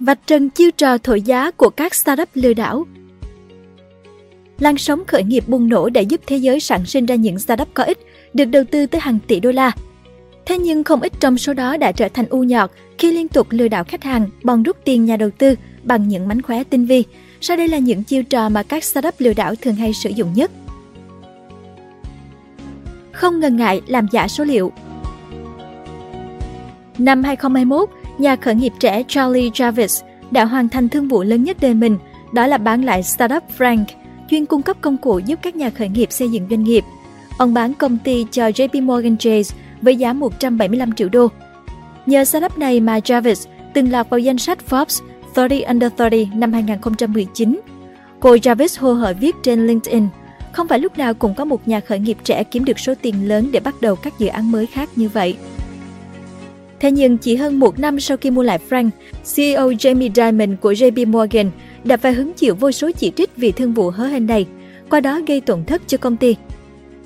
Vạch trần chiêu trò thổi giá của các startup lừa đảo Làn sóng khởi nghiệp bùng nổ đã giúp thế giới sản sinh ra những startup có ích, được đầu tư tới hàng tỷ đô la. Thế nhưng không ít trong số đó đã trở thành u nhọt khi liên tục lừa đảo khách hàng, bòn rút tiền nhà đầu tư bằng những mánh khóe tinh vi. Sau đây là những chiêu trò mà các startup lừa đảo thường hay sử dụng nhất. Không ngần ngại làm giả số liệu Năm 2021, nhà khởi nghiệp trẻ Charlie Jarvis đã hoàn thành thương vụ lớn nhất đời mình, đó là bán lại startup Frank, chuyên cung cấp công cụ giúp các nhà khởi nghiệp xây dựng doanh nghiệp. Ông bán công ty cho JP Morgan Chase với giá 175 triệu đô. Nhờ startup này mà Jarvis từng lọt vào danh sách Forbes 30 Under 30 năm 2019. Cô Jarvis hô hởi viết trên LinkedIn, không phải lúc nào cũng có một nhà khởi nghiệp trẻ kiếm được số tiền lớn để bắt đầu các dự án mới khác như vậy. Thế nhưng chỉ hơn một năm sau khi mua lại Frank, CEO Jamie Dimon của JP Morgan đã phải hứng chịu vô số chỉ trích vì thương vụ hớ hênh này, qua đó gây tổn thất cho công ty.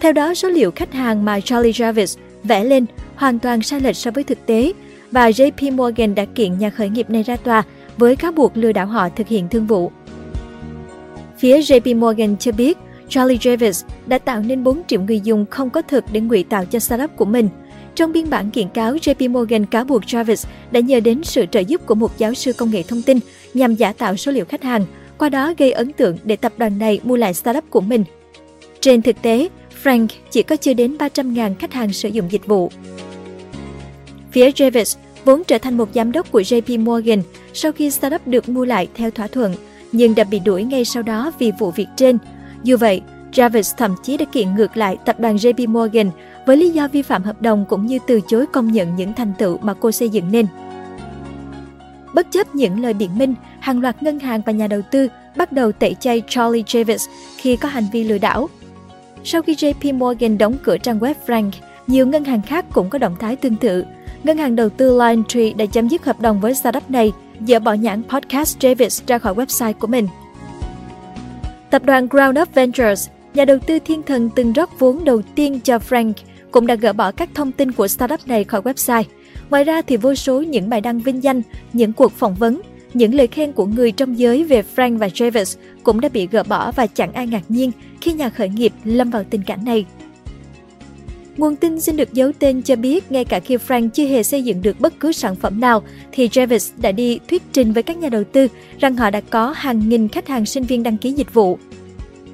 Theo đó, số liệu khách hàng mà Charlie Jarvis vẽ lên hoàn toàn sai lệch so với thực tế và JP Morgan đã kiện nhà khởi nghiệp này ra tòa với cáo buộc lừa đảo họ thực hiện thương vụ. Phía JP Morgan cho biết Charlie Jarvis đã tạo nên 4 triệu người dùng không có thực để ngụy tạo cho startup của mình. Trong biên bản kiện cáo, JP Morgan cáo buộc Travis đã nhờ đến sự trợ giúp của một giáo sư công nghệ thông tin nhằm giả tạo số liệu khách hàng, qua đó gây ấn tượng để tập đoàn này mua lại startup của mình. Trên thực tế, Frank chỉ có chưa đến 300.000 khách hàng sử dụng dịch vụ. Phía Travis vốn trở thành một giám đốc của JP Morgan sau khi startup được mua lại theo thỏa thuận, nhưng đã bị đuổi ngay sau đó vì vụ việc trên. Dù vậy, Jarvis thậm chí đã kiện ngược lại tập đoàn JP Morgan với lý do vi phạm hợp đồng cũng như từ chối công nhận những thành tựu mà cô xây dựng nên. Bất chấp những lời biện minh, hàng loạt ngân hàng và nhà đầu tư bắt đầu tẩy chay Charlie Jarvis khi có hành vi lừa đảo. Sau khi JP Morgan đóng cửa trang web Frank, nhiều ngân hàng khác cũng có động thái tương tự. Ngân hàng đầu tư LionTree đã chấm dứt hợp đồng với startup này, dỡ bỏ nhãn podcast Jarvis ra khỏi website của mình. Tập đoàn Ground Up Ventures, nhà đầu tư thiên thần từng rót vốn đầu tiên cho Frank, cũng đã gỡ bỏ các thông tin của startup này khỏi website. Ngoài ra thì vô số những bài đăng vinh danh, những cuộc phỏng vấn, những lời khen của người trong giới về Frank và Jarvis cũng đã bị gỡ bỏ và chẳng ai ngạc nhiên khi nhà khởi nghiệp lâm vào tình cảnh này. Nguồn tin xin được giấu tên cho biết ngay cả khi Frank chưa hề xây dựng được bất cứ sản phẩm nào thì Jarvis đã đi thuyết trình với các nhà đầu tư rằng họ đã có hàng nghìn khách hàng sinh viên đăng ký dịch vụ.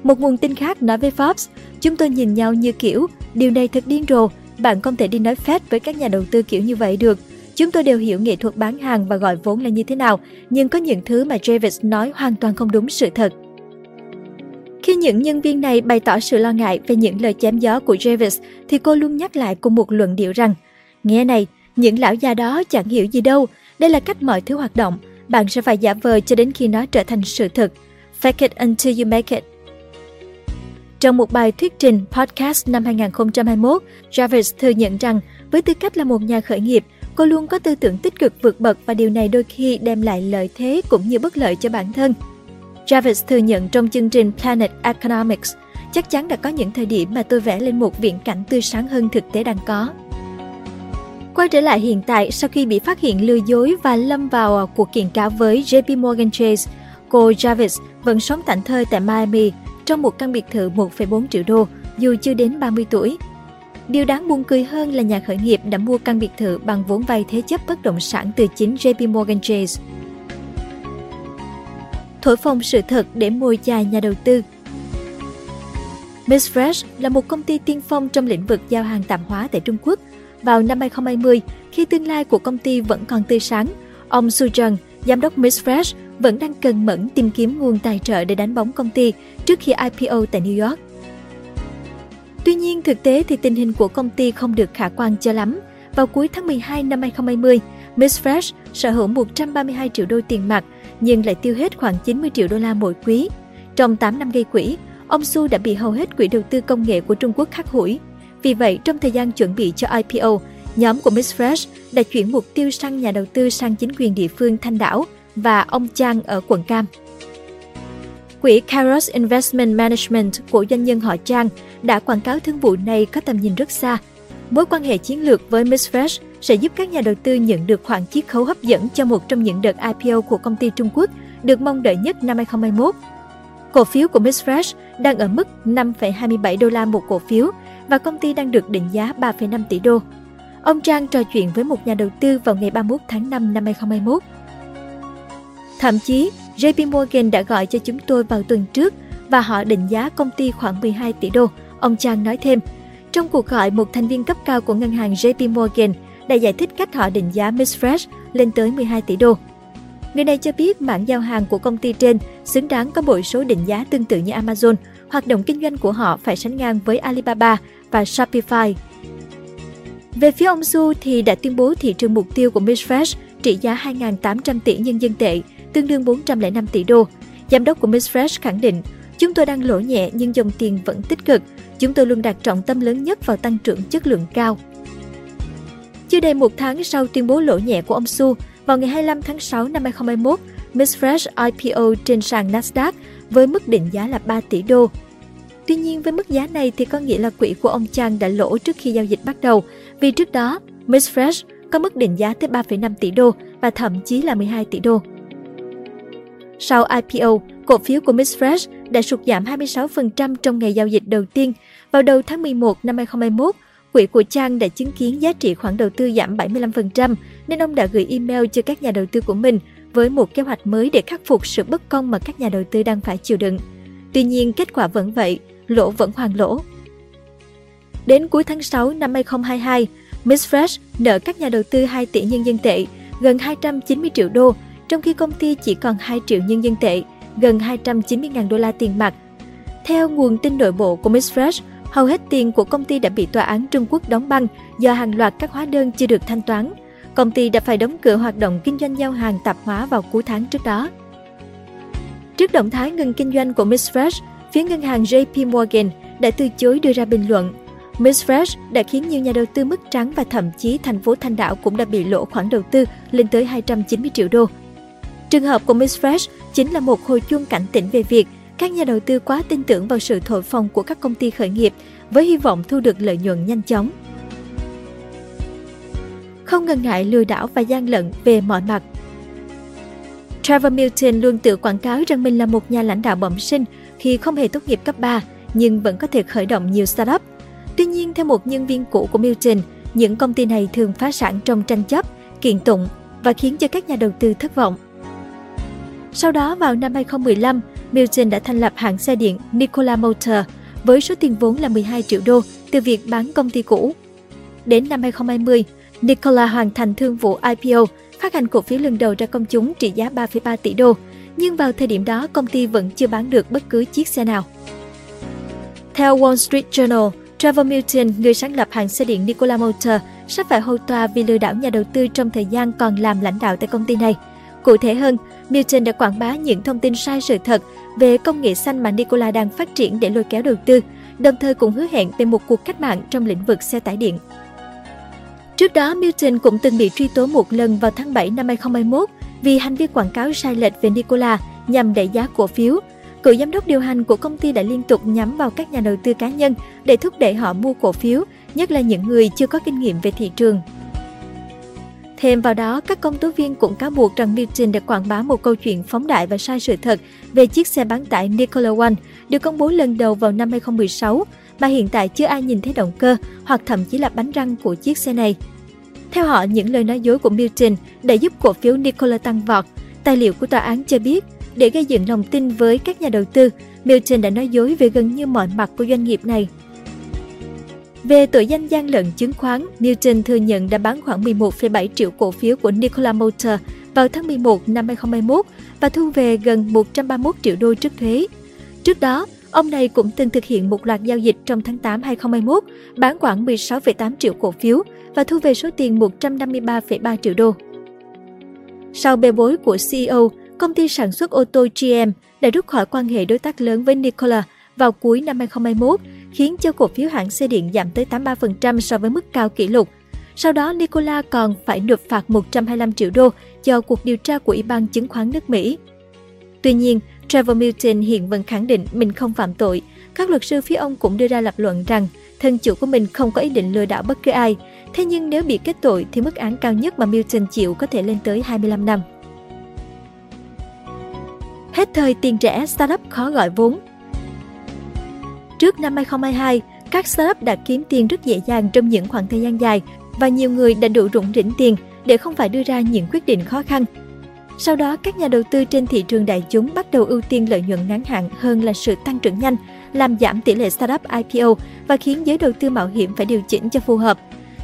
Một nguồn tin khác nói với Forbes, chúng tôi nhìn nhau như kiểu, điều này thật điên rồ, bạn không thể đi nói phép với các nhà đầu tư kiểu như vậy được. Chúng tôi đều hiểu nghệ thuật bán hàng và gọi vốn là như thế nào, nhưng có những thứ mà travis nói hoàn toàn không đúng sự thật. Khi những nhân viên này bày tỏ sự lo ngại về những lời chém gió của travis thì cô luôn nhắc lại cùng một luận điệu rằng Nghe này, những lão già đó chẳng hiểu gì đâu, đây là cách mọi thứ hoạt động, bạn sẽ phải giả vờ cho đến khi nó trở thành sự thật. Fake it until you make it. Trong một bài thuyết trình podcast năm 2021, Jarvis thừa nhận rằng với tư cách là một nhà khởi nghiệp, cô luôn có tư tưởng tích cực vượt bậc và điều này đôi khi đem lại lợi thế cũng như bất lợi cho bản thân. Jarvis thừa nhận trong chương trình Planet Economics, chắc chắn đã có những thời điểm mà tôi vẽ lên một viễn cảnh tươi sáng hơn thực tế đang có. Quay trở lại hiện tại, sau khi bị phát hiện lừa dối và lâm vào à, cuộc kiện cáo với JP Morgan Chase, cô Jarvis vẫn sống tạm thời tại Miami trong một căn biệt thự 1,4 triệu đô, dù chưa đến 30 tuổi. Điều đáng buồn cười hơn là nhà khởi nghiệp đã mua căn biệt thự bằng vốn vay thế chấp bất động sản từ chính JP Morgan Chase thổi phồng sự thật để mồi chài nhà đầu tư. Miss Fresh là một công ty tiên phong trong lĩnh vực giao hàng tạm hóa tại Trung Quốc. Vào năm 2020, khi tương lai của công ty vẫn còn tươi sáng, ông Su Jung, giám đốc Miss Fresh, vẫn đang cần mẫn tìm kiếm nguồn tài trợ để đánh bóng công ty trước khi IPO tại New York. Tuy nhiên, thực tế thì tình hình của công ty không được khả quan cho lắm. Vào cuối tháng 12 năm 2020, Miss Fresh sở hữu 132 triệu đô tiền mặt nhưng lại tiêu hết khoảng 90 triệu đô la mỗi quý. Trong 8 năm gây quỹ, ông Su đã bị hầu hết quỹ đầu tư công nghệ của Trung Quốc khắc hủi. Vì vậy, trong thời gian chuẩn bị cho IPO, nhóm của Miss Fresh đã chuyển mục tiêu sang nhà đầu tư sang chính quyền địa phương Thanh Đảo và ông Chang ở quận Cam. Quỹ Kairos Investment Management của doanh nhân họ Chang đã quảng cáo thương vụ này có tầm nhìn rất xa. Mối quan hệ chiến lược với Miss Fresh sẽ giúp các nhà đầu tư nhận được khoản chiết khấu hấp dẫn cho một trong những đợt IPO của công ty Trung Quốc được mong đợi nhất năm 2021. Cổ phiếu của Miss Fresh đang ở mức 5,27 đô la một cổ phiếu và công ty đang được định giá 3,5 tỷ đô. Ông Trang trò chuyện với một nhà đầu tư vào ngày 31 tháng 5 năm 2021. Thậm chí, JP Morgan đã gọi cho chúng tôi vào tuần trước và họ định giá công ty khoảng 12 tỷ đô. Ông Chang nói thêm, trong cuộc gọi, một thành viên cấp cao của ngân hàng JP Morgan đã giải thích cách họ định giá Miss Fresh lên tới 12 tỷ đô. Người này cho biết mảng giao hàng của công ty trên xứng đáng có bội số định giá tương tự như Amazon, hoạt động kinh doanh của họ phải sánh ngang với Alibaba và Shopify. Về phía ông Su thì đã tuyên bố thị trường mục tiêu của Miss Fresh trị giá 2.800 tỷ nhân dân tệ, tương đương 405 tỷ đô. Giám đốc của Miss Fresh khẳng định, chúng tôi đang lỗ nhẹ nhưng dòng tiền vẫn tích cực. Chúng tôi luôn đặt trọng tâm lớn nhất vào tăng trưởng chất lượng cao. Chưa đầy một tháng sau tuyên bố lỗ nhẹ của ông Su, vào ngày 25 tháng 6 năm 2021, Miss Fresh IPO trên sàn Nasdaq với mức định giá là 3 tỷ đô. Tuy nhiên với mức giá này thì có nghĩa là quỹ của ông Chang đã lỗ trước khi giao dịch bắt đầu, vì trước đó Miss Fresh có mức định giá tới 3,5 tỷ đô và thậm chí là 12 tỷ đô. Sau IPO, cổ phiếu của Miss Fresh đã sụt giảm 26% trong ngày giao dịch đầu tiên. Vào đầu tháng 11 năm 2021, quỹ của Chang đã chứng kiến giá trị khoản đầu tư giảm 75%, nên ông đã gửi email cho các nhà đầu tư của mình với một kế hoạch mới để khắc phục sự bất công mà các nhà đầu tư đang phải chịu đựng. Tuy nhiên, kết quả vẫn vậy, lỗ vẫn hoàn lỗ. Đến cuối tháng 6 năm 2022, Miss Fresh nợ các nhà đầu tư 2 tỷ nhân dân tệ, gần 290 triệu đô, trong khi công ty chỉ còn 2 triệu nhân dân tệ, gần 290.000 đô la tiền mặt. Theo nguồn tin nội bộ của Miss Fresh, hầu hết tiền của công ty đã bị tòa án Trung Quốc đóng băng do hàng loạt các hóa đơn chưa được thanh toán. Công ty đã phải đóng cửa hoạt động kinh doanh giao hàng tạp hóa vào cuối tháng trước đó. Trước động thái ngừng kinh doanh của Miss Fresh, phía ngân hàng JP Morgan đã từ chối đưa ra bình luận. Miss Fresh đã khiến nhiều nhà đầu tư mất trắng và thậm chí thành phố Thanh Đảo cũng đã bị lỗ khoản đầu tư lên tới 290 triệu đô. Trường hợp của Miss Fresh chính là một hồi chuông cảnh tỉnh về việc các nhà đầu tư quá tin tưởng vào sự thổi phồng của các công ty khởi nghiệp với hy vọng thu được lợi nhuận nhanh chóng. Không ngần ngại lừa đảo và gian lận về mọi mặt. Trevor Milton luôn tự quảng cáo rằng mình là một nhà lãnh đạo bẩm sinh khi không hề tốt nghiệp cấp 3, nhưng vẫn có thể khởi động nhiều startup. Tuy nhiên, theo một nhân viên cũ của Milton, những công ty này thường phá sản trong tranh chấp, kiện tụng và khiến cho các nhà đầu tư thất vọng. Sau đó vào năm 2015, Milton đã thành lập hãng xe điện Nikola Motor với số tiền vốn là 12 triệu đô từ việc bán công ty cũ. Đến năm 2020, Nikola hoàn thành thương vụ IPO, phát hành cổ phiếu lần đầu ra công chúng trị giá 3,3 tỷ đô, nhưng vào thời điểm đó công ty vẫn chưa bán được bất cứ chiếc xe nào. Theo Wall Street Journal, Trevor Milton, người sáng lập hãng xe điện Nikola Motor, sắp phải hầu tòa vì lừa đảo nhà đầu tư trong thời gian còn làm lãnh đạo tại công ty này. Cụ thể hơn, Milton đã quảng bá những thông tin sai sự thật về công nghệ xanh mà Nikola đang phát triển để lôi kéo đầu tư, đồng thời cũng hứa hẹn về một cuộc cách mạng trong lĩnh vực xe tải điện. Trước đó, Milton cũng từng bị truy tố một lần vào tháng 7 năm 2021 vì hành vi quảng cáo sai lệch về Nikola nhằm đẩy giá cổ phiếu. Cựu giám đốc điều hành của công ty đã liên tục nhắm vào các nhà đầu tư cá nhân để thúc đẩy họ mua cổ phiếu, nhất là những người chưa có kinh nghiệm về thị trường. Thêm vào đó, các công tố viên cũng cáo buộc rằng Milton đã quảng bá một câu chuyện phóng đại và sai sự thật về chiếc xe bán tải Nikola One được công bố lần đầu vào năm 2016 mà hiện tại chưa ai nhìn thấy động cơ hoặc thậm chí là bánh răng của chiếc xe này. Theo họ, những lời nói dối của Milton đã giúp cổ phiếu Nikola tăng vọt. Tài liệu của tòa án cho biết, để gây dựng lòng tin với các nhà đầu tư, Milton đã nói dối về gần như mọi mặt của doanh nghiệp này. Về tội danh gian lận chứng khoán, Newton thừa nhận đã bán khoảng 11,7 triệu cổ phiếu của Nikola Motor vào tháng 11 năm 2021 và thu về gần 131 triệu đô trước thuế. Trước đó, ông này cũng từng thực hiện một loạt giao dịch trong tháng 8 2021, bán khoảng 16,8 triệu cổ phiếu và thu về số tiền 153,3 triệu đô. Sau bê bối của CEO, công ty sản xuất ô tô GM đã rút khỏi quan hệ đối tác lớn với Nikola vào cuối năm 2021, khiến cho cổ phiếu hãng xe điện giảm tới 83% so với mức cao kỷ lục. Sau đó, Nikola còn phải nộp phạt 125 triệu đô cho cuộc điều tra của Ủy ban chứng khoán nước Mỹ. Tuy nhiên, Trevor Milton hiện vẫn khẳng định mình không phạm tội. Các luật sư phía ông cũng đưa ra lập luận rằng thân chủ của mình không có ý định lừa đảo bất cứ ai. Thế nhưng nếu bị kết tội thì mức án cao nhất mà Milton chịu có thể lên tới 25 năm. Hết thời tiền trẻ, startup khó gọi vốn. Trước năm 2022, các startup đã kiếm tiền rất dễ dàng trong những khoảng thời gian dài và nhiều người đã đủ rủng rỉnh tiền để không phải đưa ra những quyết định khó khăn. Sau đó, các nhà đầu tư trên thị trường đại chúng bắt đầu ưu tiên lợi nhuận ngắn hạn hơn là sự tăng trưởng nhanh, làm giảm tỷ lệ startup IPO và khiến giới đầu tư mạo hiểm phải điều chỉnh cho phù hợp.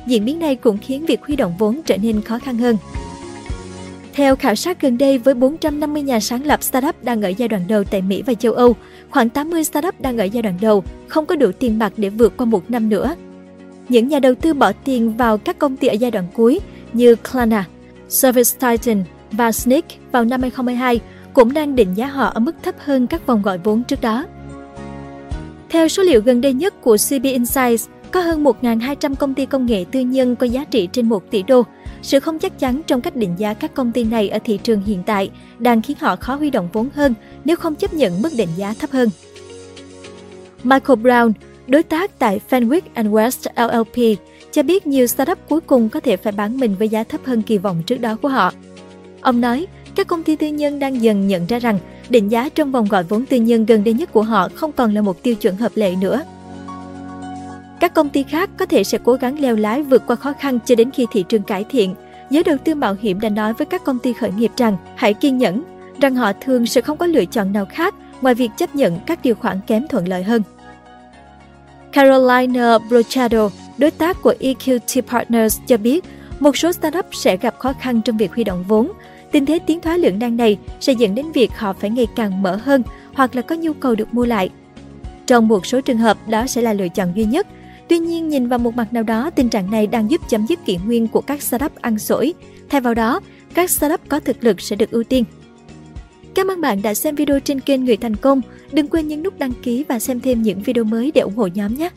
Diễn biến này cũng khiến việc huy động vốn trở nên khó khăn hơn. Theo khảo sát gần đây với 450 nhà sáng lập startup đang ở giai đoạn đầu tại Mỹ và châu Âu, khoảng 80 startup đang ở giai đoạn đầu không có đủ tiền mặt để vượt qua một năm nữa. Những nhà đầu tư bỏ tiền vào các công ty ở giai đoạn cuối như Klarna, Service Titan và Snake vào năm 2022 cũng đang định giá họ ở mức thấp hơn các vòng gọi vốn trước đó. Theo số liệu gần đây nhất của CB Insights, có hơn 1.200 công ty công nghệ tư nhân có giá trị trên 1 tỷ đô. Sự không chắc chắn trong cách định giá các công ty này ở thị trường hiện tại đang khiến họ khó huy động vốn hơn nếu không chấp nhận mức định giá thấp hơn. Michael Brown, đối tác tại Fenwick and West LLP, cho biết nhiều startup cuối cùng có thể phải bán mình với giá thấp hơn kỳ vọng trước đó của họ. Ông nói, các công ty tư nhân đang dần nhận ra rằng định giá trong vòng gọi vốn tư nhân gần đây nhất của họ không còn là một tiêu chuẩn hợp lệ nữa. Các công ty khác có thể sẽ cố gắng leo lái vượt qua khó khăn cho đến khi thị trường cải thiện. Giới đầu tư mạo hiểm đã nói với các công ty khởi nghiệp rằng hãy kiên nhẫn, rằng họ thường sẽ không có lựa chọn nào khác ngoài việc chấp nhận các điều khoản kém thuận lợi hơn. Carolina Brochado, đối tác của EQT Partners cho biết, một số startup sẽ gặp khó khăn trong việc huy động vốn. Tình thế tiến thoái lưỡng nan này sẽ dẫn đến việc họ phải ngày càng mở hơn hoặc là có nhu cầu được mua lại. Trong một số trường hợp, đó sẽ là lựa chọn duy nhất. Tuy nhiên, nhìn vào một mặt nào đó, tình trạng này đang giúp chấm dứt kỷ nguyên của các startup ăn sổi. Thay vào đó, các startup có thực lực sẽ được ưu tiên. Cảm ơn bạn đã xem video trên kênh Người Thành Công. Đừng quên nhấn nút đăng ký và xem thêm những video mới để ủng hộ nhóm nhé!